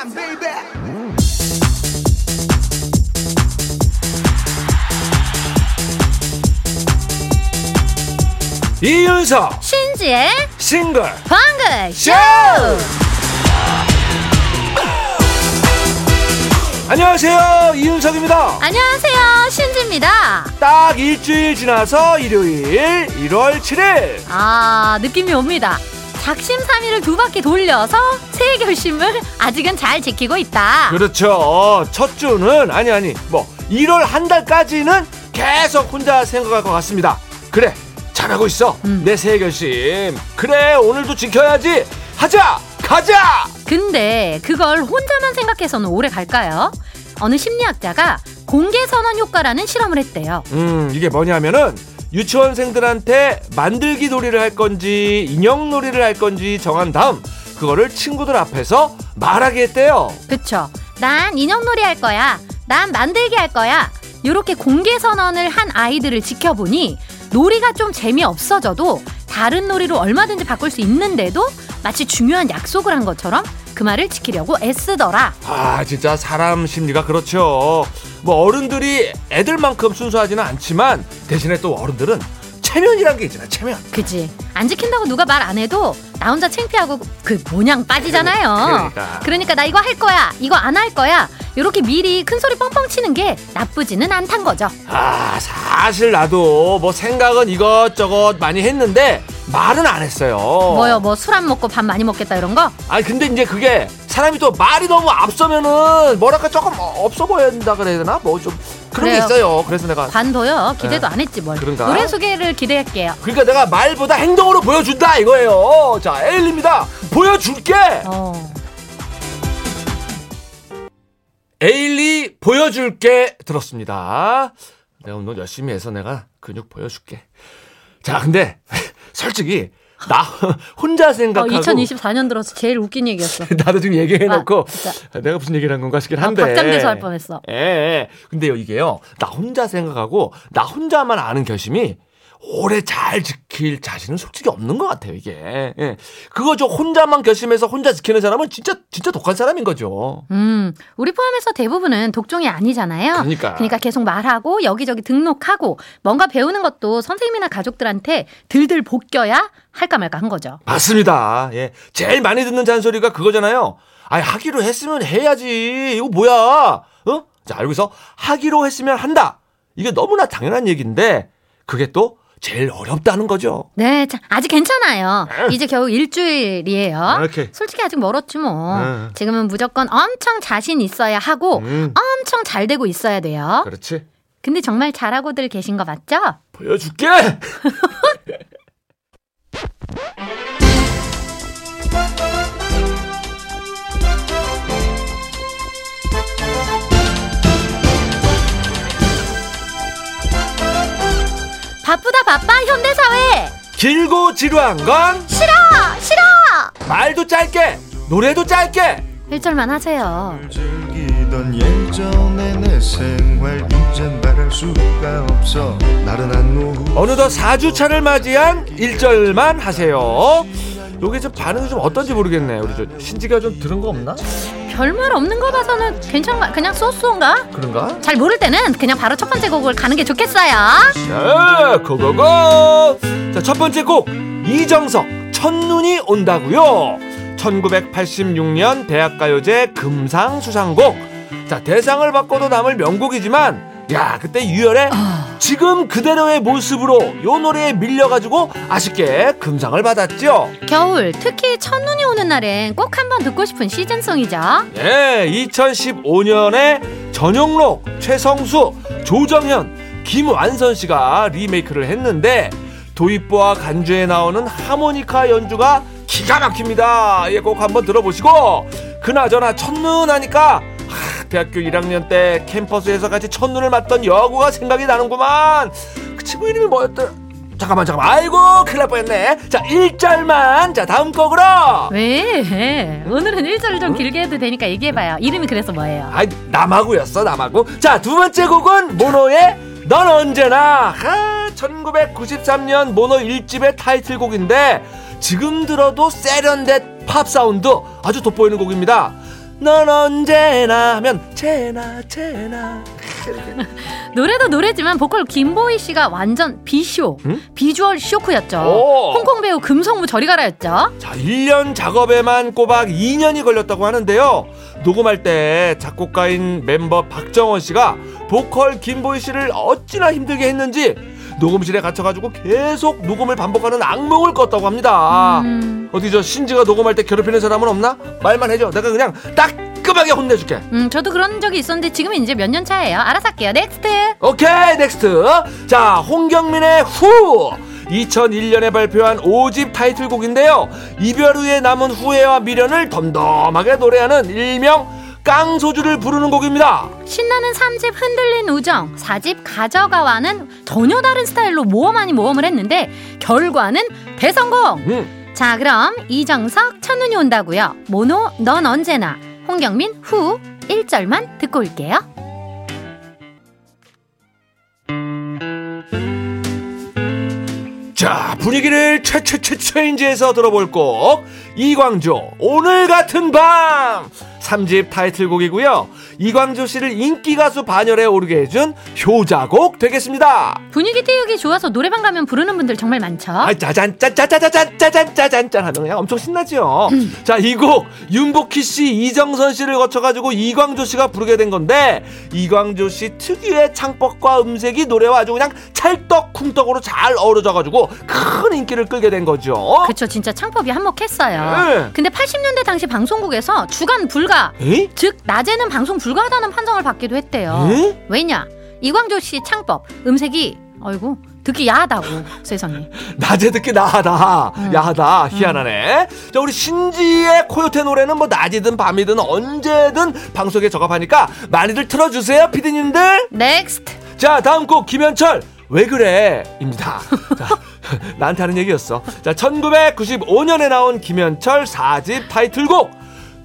time, baby. 이윤석 신지의 싱글 방글 쇼! 안녕하세요 이윤석입니다 안녕하세요, 신지입니다. 딱 일주일 지나서 일요일 1월 7일 아, 느낌이 옵니다. 작심삼일을 두 바퀴 돌려서 새해 결심을 아직은 잘 지키고 있다. 그렇죠 첫 주는 아니 아니 뭐 1월 한 달까지는 계속 혼자 생각할 것 같습니다 그래 잘하고 있어 음. 내 새해 결심 그래 오늘도 지켜야지 하자 가자 근데 그걸 혼자만 생각해서는 오래 갈까요? 어느 심리학자가 공개 선언 효과라는 실험을 했대요. 음 이게 뭐냐면은 유치원생들한테 만들기 놀이를 할 건지 인형 놀이를 할 건지 정한 다음 그거를 친구들 앞에서 말하게 했대요 그쵸? 난 인형 놀이 할 거야. 난 만들기 할 거야. 이렇게 공개 선언을 한 아이들을 지켜보니 놀이가 좀 재미없어져도 다른 놀이로 얼마든지 바꿀 수 있는데도 마치 중요한 약속을 한 것처럼 그 말을 지키려고 애쓰더라. 아 진짜 사람 심리가 그렇죠 뭐 어른들이 애들만큼 순수하지는 않지만 대신에 또 어른들은 체면이란 게 있잖아 체면 그지? 안 지킨다고 누가 말 안 해도 나 혼자 창피하고 그 모냥 빠지잖아요. 그러니까. 그러니까 나 이거 할 거야. 이거 안 할 거야. 이렇게 미리 큰 소리 뻥뻥 치는 게 나쁘지는 않단 거죠. 아 사실 나도 뭐 생각은 이것저것 많이 했는데 말은 안 했어요 뭐요? 뭐 술 안 먹고 밥 많이 먹겠다 이런 거? 아니 근데 이제 그게 사람이 또 말이 너무 앞서면은 뭐랄까 조금 없어 보인다 그래야 되나 뭐 좀 그런 그래요. 게 있어요 그래서 내가 관둬요. 기대도 안 했지 뭘. 그런가? 노래 소개를 기대할게요. 그러니까 내가 말보다 행동으로 보여준다 이거예요 자 에일리입니다 보여줄게 어. 에일리 보여줄게 들었습니다. 내가 오늘 열심히 해서 내가 근육 보여줄게. 자, 근데 솔직히 나 혼자 어, 생각하고 2024년 들어서 제일 웃긴 얘기였어. 나도 지금 얘기해놓고 아. 내가 무슨 얘기를 한 건가 싶긴 아, 한데 박장대소 할 뻔했어. 예, 예. 근데요 이게요 나 혼자 생각하고 나 혼자만 아는 결심이 오래 잘 지킬 자신은 솔직히 없는 것 같아요 이게 예. 그거 저 혼자만 결심해서 혼자 지키는 사람은 진짜 진짜 독한 사람인 거죠. 음, 우리 포함해서 대부분은 독종이 아니잖아요. 그러니까. 계속 말하고 여기저기 등록하고 뭔가 배우는 것도 선생님이나 가족들한테 들들 볶여야 할까 말까 한 거죠. 맞습니다. 예. 제일 많이 듣는 잔소리가 그거잖아요. 아니, 하기로 했으면 해야지. 이거 뭐야? 어? 자, 여기서 하기로 했으면 한다. 이게 너무나 당연한 얘기인데, 그게 또 제일 어렵다는 거죠. 네, 자, 아직 괜찮아요. 응. 이제 겨우 일주일이에요. 아, 오케이. 솔직히 아직 멀었지 뭐. 응. 지금은 무조건 엄청 자신 있어야 하고 음, 엄청 잘 되고 있어야 돼요. 그렇지. 근데 정말 잘하고들 계신 거 맞죠? 보여줄게! 바쁘다 바빠 현대사회. 길고 지루한 건? 싫어 싫어. 말도 짧게, 노래도 짧게. 1절만 하세요. 즐기던 예전의 내 생활 이젠 말할 수가 없어. 나른한 오후 어느덧 4주차를 맞이한 1절만 하세요. 요게 좀 반응이 좀 어떤지 모르겠네. 우리 저 신지가 좀 들은 거 없나? 별말 없는 거 봐서는 괜찮가 그냥 쏘쏘인가? 그런가? 잘 모를 때는 그냥 바로 첫 번째 곡을 가는 게 좋겠어요 자, 고고고! 자, 첫 번째 곡, 이정석, 첫눈이 온다고요 1986년 대학가요제 금상 수상곡. 자, 대상을 받고도 남을 명곡이지만, 야, 그때 유열의 지금 그대로의 모습으로 요 노래에 밀려가지고 아쉽게 금상을 받았죠. 겨울 특히 첫눈이 오는 날엔 꼭 한번 듣고 싶은 시즌송이죠 예, 2015년에 전용록, 최성수, 조정현, 김완선 씨가 리메이크를 했는데 도입부와 간주에 나오는 하모니카 연주가 기가 막힙니다. 예, 꼭 한번 들어보시고 그나저나 첫눈 하니까 하, 대학교 1학년 때 캠퍼스에서 같이 첫눈을 맞던 여고가 생각이 나는구만. 그 친구 이름이 뭐였더라? 잠깐만 잠깐만. 아이고 큰일 날 뻔했네. 자 1절만. 자 다음 곡으로. 왜? 오늘은 1절을 좀 길게 해도 되니까 얘기해봐요. 이름이 그래서 뭐예요? 아이 남하고였어 남하고 자두 번째 곡은 모노의 넌 언제나. 아, 1993년 모노 1집의 타이틀곡인데 지금 들어도 세련된 팝 사운드. 아주 돋보이는 곡입니다 넌 언제나 하면 제나 제나 노래도 노래지만 보컬 김보희 씨가 완전 비쇼, 응? 비주얼 쇼크였죠. 오. 홍콩 배우 금성무 저리 가라였죠. 자 1년 작업에만 꼬박 2년이 걸렸다고 하는데요 녹음할 때 작곡가인 멤버 박정원 씨가 보컬 김보희 씨를 어찌나 힘들게 했는지 녹음실에 갇혀가지고 계속 녹음을 반복하는 악몽을 꿨다고 합니다 음, 어디 저 신지가 녹음할 때 괴롭히는 사람은 없나? 말만 해줘 내가 그냥 따끔하게 혼내줄게 음, 저도 그런 적이 있었는데 지금 은 이제 몇 년 차예요. 알아서 할게요. next. 오케이 next 자 홍경민의 후 2001년에 발표한 5집 타이틀곡인데요 이별 후에 남은 후회와 미련을 덤덤하게 노래하는 일명 깡소주를 부르는 곡입니다 신나는 3집 흔들린 우정, 4집 가져가와는 전혀 다른 스타일로 모험하니 모험을 했는데 결과는 대성공. 음, 자, 그럼 이정석 첫눈이 온다고요. 모노 넌 언제나 홍경민 후 1절만 듣고 올게요. 자 분위기를 최최최 체인지해서 들어볼 곡 이광조 오늘 같은 밤 3집 타이틀곡이고요 이광조 씨를 인기 가수 반열에 오르게 해준 효자곡 되겠습니다 분위기 띄우기 좋아서 노래방 가면 부르는 분들 정말 많죠. 아, 짜잔, 짜자자자잔, 짜잔, 짜잔, 짠 하면 그냥 엄청 신나죠. 자, 이 곡 윤복희 씨, 이정선 씨를 거쳐 가지고 이광조 씨가 부르게 된 건데 이광조 씨 특유의 창법과 음색이 노래와 아주 그냥 찰떡쿵떡으로 잘 어우러져 가지고 큰 인기를 끌게 된 거죠. 그쵸, 진짜 창법이 한몫했어요. 네. 근데 80년대 당시 방송국에서 주간 불가, 에? 즉 낮에는 방송 불가하다는 판정을 받기도 했대요. 에? 왜냐? 이광조 씨 창법, 음색이 어이구 듣기 야하다고 세상에. 낮에 듣기 나하다, 음. 야하다, 희한하네. 자, 우리 신지의 코요태 노래는 뭐 낮이든 밤이든 언제든 방송에 적합하니까 많이들 틀어주세요, 피디님들. next. 자 다음 곡 김현철 왜 그래 입니다 자, 나한테 하는 얘기였어 자 1995년에 나온 김현철 4집 타이틀곡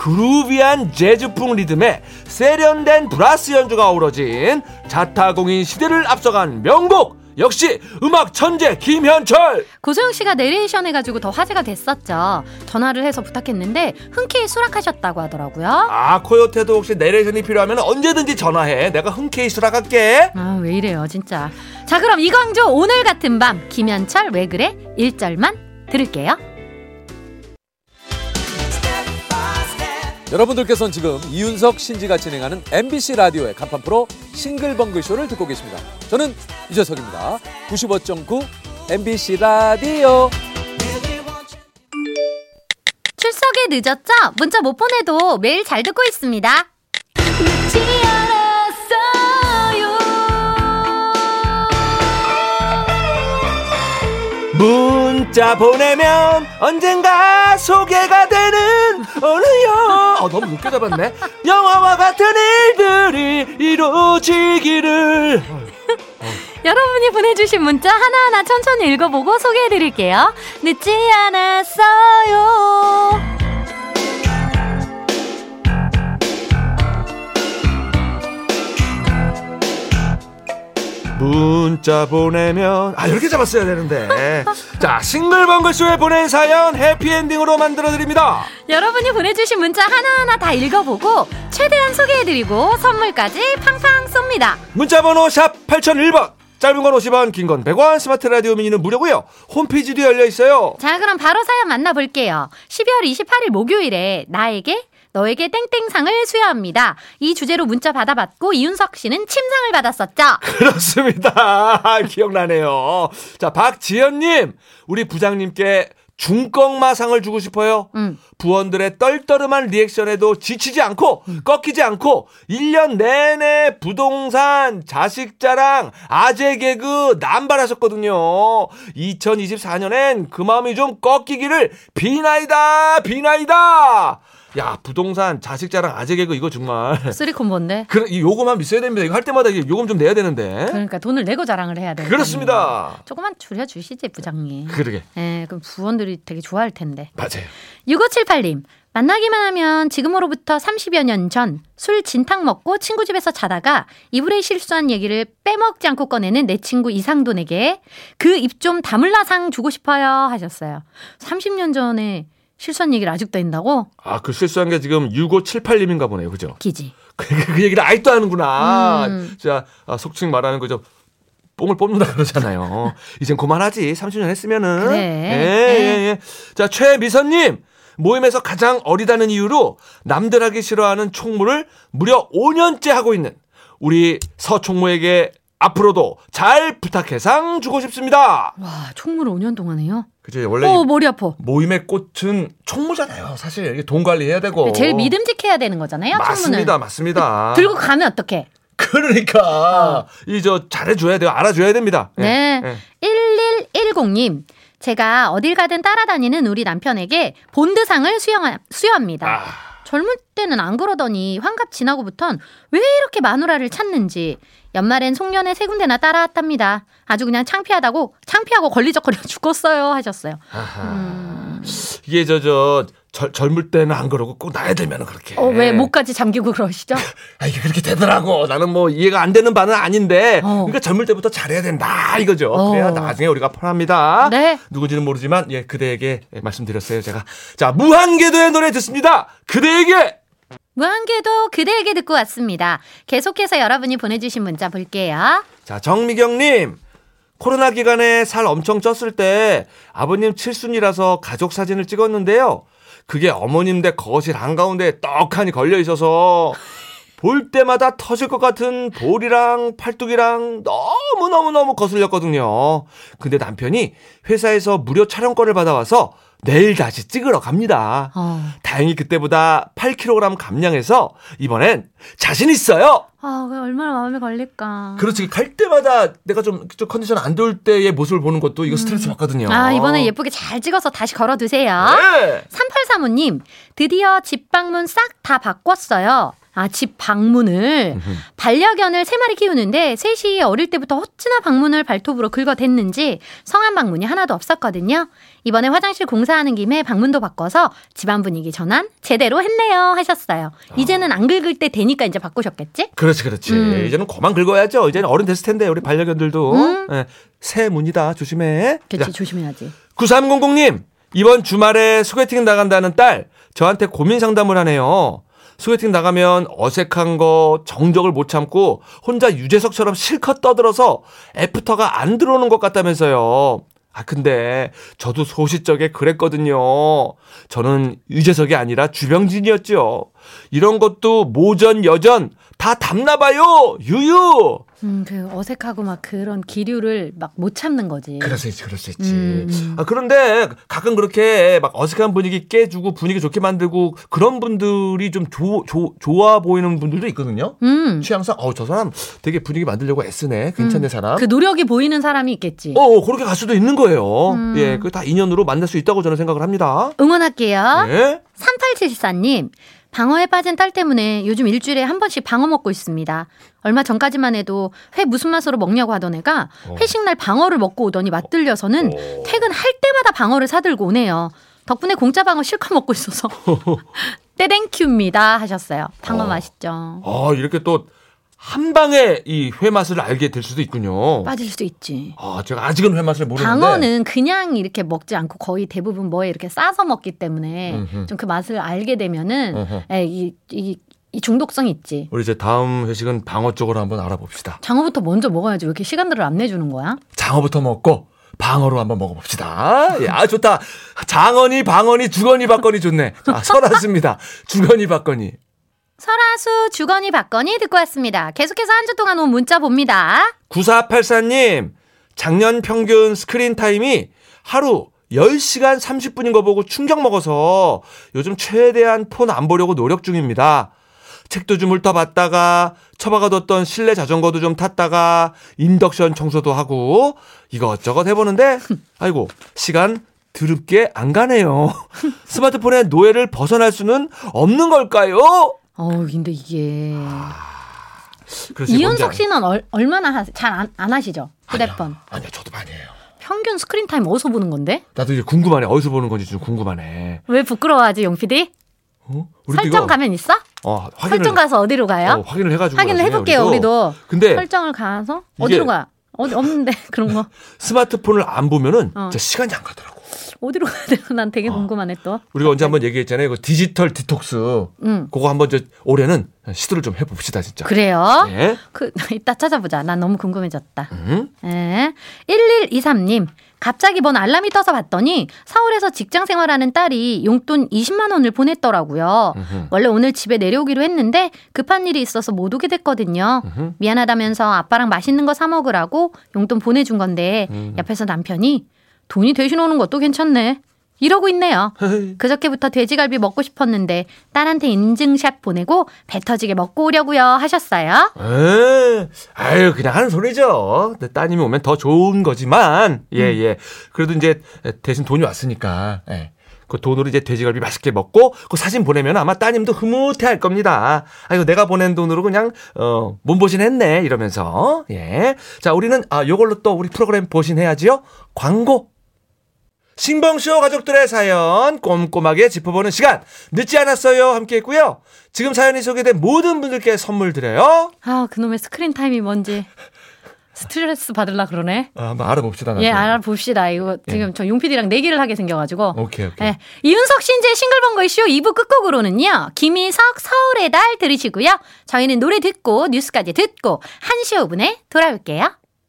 그루비한 재즈풍 리듬에 세련된 브라스 연주가 어우러진 자타공인 시대를 앞서간 명곡 역시 음악 천재 김현철 고소영 씨가 내레이션 해가지고 더 화제가 됐었죠. 전화를 해서 부탁했는데 흔쾌히 수락하셨다고 하더라고요. 아 코요테도 혹시 내레이션이 필요하면 언제든지 전화해 내가 흔쾌히 수락할게 아, 왜 이래요, 진짜. 자, 그럼 이광조 오늘 같은 밤 김현철 왜 그래? 1절만 들을게요. 여러분들께서는 지금 이윤석 신지가 진행하는 MBC 라디오의 간판 프로 싱글벙글 쇼를 듣고 계십니다. 저는 유재석입니다. 95.9 MBC 라디오. 출석에 늦었죠? 문자 못 보내도 매일 잘 듣고 있습니다. 문자 보내면 언젠가 소개가 되는 어느 영. 어, 너무 늦게 잡았네. 영화와 같은 일들이 이루어지기를. 여러분이 보내주신 문자 하나하나 천천히 읽어보고 소개해드릴게요. 늦지 않았어요. 문자 보내면 아 이렇게 잡았어야 되는데. 자 싱글벙글쇼에 보낸 사연 해피엔딩으로 만들어 드립니다. 여러분이 보내주신 문자 하나하나 다 읽어보고 최대한 소개해드리고 선물까지 팡팡 쏩니다. 문자번호 샵 8001번. 짧은 건 50원, 긴 건 100원, 스마트 라디오 미니는 무료고요. 홈페이지도 열려 있어요. 자, 그럼 바로 사연 만나볼게요. 12월 28일 목요일에 나에게 너에게 땡땡상을 수여합니다. 이 주제로 문자 받아봤고 이윤석 씨는 침상을 받았었죠. 그렇습니다. 기억나네요. 자, 박지연님, 우리 부장님께 중꺽마상을 주고 싶어요. 음. 부원들의 떨떠름한 reaction에도 지치지 않고 꺾이지 않고 1년 내내 부동산, 자식 자랑, 아재 개그 남발하셨거든요. 2024년엔 그 마음이 좀 꺾이기를 비나이다, 비나이다. 야, 부동산, 자식 자랑, 아재 개그 이거 정말 three combo인데. 그래, 이 요금만 있어야 됩니다. 이거 할 때마다 이게 요금 좀 내야 되는데. 그러니까 돈을 내고 자랑을 해야 돼요. 그렇습니다. 조금만 줄여 주시지 부장님. 그러게. 예, 그럼 부원들이 되게 좋아할 텐데. 맞아요. 6578님. 만나기만 하면 지금으로부터 30여 년 전 술 진탕 먹고 친구 집에서 자다가 이불에 실수한 얘기를 빼먹지 않고 꺼내는 내 친구 이상돈에게 그 입 좀 다물라상 주고 싶어요 하셨어요. 30년 전에 실수한 얘기를 아직도 한다고? 아, 그 실수한 게 지금 6578님인가 보네요. 그죠? 기지. 그, 그 얘기를 아직도 하는구나. 음. 자, 아, 속칭 말하는 거죠. 뽕을 뽑는다 그러잖아요. 이젠 그만하지. 30년 했으면은. 그래. 예, 네. 예, 예. 자, 최미선님. 모임에서 가장 어리다는 이유로 남들 하기 싫어하는 총무를 무려 5년째 하고 있는 우리 서총무에게 앞으로도 잘 부탁해상 주고 싶습니다. 와, 총무를 5년 동안 해요? 그죠. 원래 어, 이 머리 아파. 모임의 꽃은 총무잖아요. 사실 이게 돈 관리해야 되고. 제일 믿음직해야 되는 거잖아요. 맞습니다. 맞습니다. 들고 가면 어떡해? 그러니까 이저 잘해줘야 돼요. 알아줘야 됩니다. 예, 네. 예. 1110님. 제가 어딜 가든 따라다니는 우리 남편에게 본드상을 수여, 수여합니다. 아, 젊을 때는 안 그러더니 환갑 지나고부턴 왜 이렇게 마누라를 찾는지 연말엔 송년회 세 군데나 따라왔답니다. 아주 그냥 창피하다고 창피하고 걸리적거려 죽었어요 하셨어요. 아하. 음. 이게 저저 젊을 때는 안 그러고 꼭 나이 들면은 그렇게. 어, 왜 목까지 잠기고 그러시죠? 아, 이게 그렇게 되더라고. 나는 뭐 이해가 안 되는 바는 아닌데. 어. 그러니까 젊을 때부터 잘해야 된다 이거죠. 어. 그래야 나중에 우리가 편합니다. 네. 누군지는 모르지만 예 그대에게 예, 말씀드렸어요 제가. 자 무한궤도의 노래 듣습니다. 그대에게. 무한궤도 그대에게 듣고 왔습니다. 계속해서 여러분이 보내주신 문자 볼게요. 자, 정미경님. 코로나 기간에 살 엄청 쪘을 때 아버님 칠순이라서 가족 사진을 찍었는데요. 그게 어머님 댁 거실 한가운데 떡하니 걸려 있어서 볼 때마다 터질 것 같은 볼이랑 팔뚝이랑 너무너무너무 거슬렸거든요. 근데 남편이 회사에서 무료 촬영권을 받아와서 내일 다시 찍으러 갑니다. 어. 다행히 그때보다 8kg 감량해서 이번엔 자신 있어요. 아, 왜 얼마나 마음에 걸릴까. 그렇지 갈 때마다 내가 좀, 좀 컨디션 안 좋을 때의 모습을 보는 것도 이거 스트레스 받거든요. 아, 이번에 예쁘게 잘 찍어서 다시 걸어두세요. 네. 3835님, 드디어 집 방문 싹 다 바꿨어요. 아, 집 방문을. 반려견을 세 마리 키우는데, 셋이 어릴 때부터 어찌나 방문을 발톱으로 긁어댔는지 성한 방문이 하나도 없었거든요. 이번에 화장실 공사하는 김에 방문도 바꿔서 집안 분위기 전환 제대로 했네요. 하셨어요. 이제는 안 긁을 때 되니까 이제 바꾸셨겠지? 그렇지 그렇지 음. 이제는 그만 긁어야죠 이제는 어른 됐을 텐데 우리 반려견들도 음. 예, 새 문이다 조심해 그치, 조심해야지. 9300님 이번 주말에 소개팅 나간다는 딸 저한테 고민 상담을 하네요 소개팅 나가면 어색한 거 정적을 못 참고 혼자 유재석처럼 실컷 떠들어서 애프터가 안 들어오는 것 같다면서요 아 근데 저도 소시적에 그랬거든요. 저는 유재석이 아니라 주병진이었죠 이런 것도 모전 여전 다 담나봐요. 유유 음, 그 어색하고 막 그런 기류를 막 못 참는 거지. 그럴 수 있지, 그럴 수 있지. 음. 아, 그런데 가끔 그렇게 막 어색한 분위기 깨주고 분위기 좋게 만들고 그런 분들이 좀 조, 조, 좋아 보이는 분들도 있거든요. 음. 취향상, 어, 저 사람 되게 분위기 만들려고 애쓰네. 괜찮네, 사람. 그 노력이 보이는 사람이 있겠지. 어, 어, 그렇게 갈 수도 있는 거예요. 음. 예, 그 다 인연으로 만날 수 있다고 저는 생각을 합니다. 응원할게요. 예. 3874님, 방어에 빠진 딸 때문에 요즘 일주일에 한 번씩 방어 먹고 있습니다. 얼마 전까지만 해도 회 무슨 맛으로 먹냐고 하던 애가 회식 날 방어를 먹고 오더니 맛들려서는 퇴근할 때마다 방어를 사들고 오네요. 덕분에 공짜 방어 실컷 먹고 있어서 떼땡큐입니다 하셨어요. 방어 어. 맛있죠. 아, 이렇게 또 한 방에 이 회 맛을 알게 될 수도 있군요. 빠질 수 있지. 아, 제가 아직은 회 맛을 모르는데. 방어는 그냥 이렇게 먹지 않고 거의 대부분 뭐에 이렇게 싸서 먹기 때문에. 좀 그 맛을 알게 되면은. 에, 이, 이, 이 중독성이 있지. 우리 이제 다음 회식은 방어 쪽으로 한번 알아봅시다. 장어부터 먼저 먹어야지 왜 이렇게 시간들을 안 내주는 거야? 장어부터 먹고 방어로 한번 먹어봅시다. 야 좋다. 장어니 방어니 주거니 받거니 좋네. 자, 설았습니다. 주거니 받거니. 설아수 주거니 받거니 듣고 왔습니다. 계속해서 한 주 동안 온 문자 봅니다. 9484님 작년 평균 스크린 타임이 하루 10시간 30분인 거 보고 충격 먹어서 요즘 최대한 폰 안 보려고 노력 중입니다. 책도 좀 훑어봤다가 처박아뒀던 실내 자전거도 좀 탔다가 인덕션 청소도 하고 이것저것 해보는데 아이고 시간 드럽게 안 가네요. 스마트폰의 노예를 벗어날 수는 없는 걸까요? 어우 근데 이게 그래서 이윤석 씨는 얼, 얼마나? 잘안 안 하시죠? 아니야. 휴대폰. 아니야 저도 많이 해요. 평균 screen time 어디서 보는 건데? 나도 이제 궁금하네. 어디서 보는 건지 좀 궁금하네. 왜 부끄러워하지 용 PD? 어? 우리도 설정 가면 있어? 어, 확인을 설정 가서 어디로 가요? 어, 확인을 해가지고 확인을 해볼게요 우리도. 근데 설정을 가서 어디로 가? 어디 없는데 그런 거. 스마트폰을 안 보면은 어. 진짜 시간이 안 가더라고. 어디로 가야 되나 난 되게 궁금하네 또. 우리가 언제 한번 얘기했잖아요. 그 디지털 디톡스. 응. 그거 한번 저 올해는 시도를 좀 해봅시다 진짜. 그래요? 예. 그 이따 찾아보자. 난 너무 궁금해졌다. 음? 예. 1123님. 갑자기 뭔 알람이 떠서 봤더니 서울에서 직장 생활하는 딸이 용돈 20만 원을 보냈더라고요. 음흠. 원래 오늘 집에 내려오기로 했는데 급한 일이 있어서 못 오게 됐거든요. 음흠. 미안하다면서 아빠랑 맛있는 거 사 먹으라고 용돈 보내준 건데 음. 옆에서 남편이 돈이 대신 오는 것도 괜찮네. 이러고 있네요. 그저께부터 돼지갈비 먹고 싶었는데 딸한테 인증샷 보내고 배 터지게 먹고 오려고요 하셨어요. 에, 아유 그냥 하는 소리죠. 내 따님이 오면 더 좋은 거지만 예 예. 그래도 이제 대신 돈이 왔으니까 예. 그 돈으로 이제 돼지갈비 맛있게 먹고 그 사진 보내면 아마 따님도 흐뭇해할 겁니다. 아이고 내가 보낸 돈으로 그냥 어 몸보신했네 이러면서 예. 자 우리는 아 요걸로 또 우리 프로그램 보신해야지요. 광고. 신봉쇼 가족들의 사연 꼼꼼하게 짚어보는 시간 늦지 않았어요 함께 했고요. 지금 사연이 소개된 모든 분들께 선물 드려요. 아 그놈의 스크린 타임이 뭔지 스트레스 받을라 그러네. 아, 한번 알아봅시다. 나중에. 예, 알아봅시다. 이거 지금 예. 저 용PD랑 내기를 하게 생겨가지고. 오케이, 오케이. 예. 이윤석 신재 싱글벙글 쇼 2부 끝곡으로는요. 김희석 서울의 달 들으시고요. 저희는 노래 듣고 뉴스까지 듣고 1시 5분에 돌아올게요.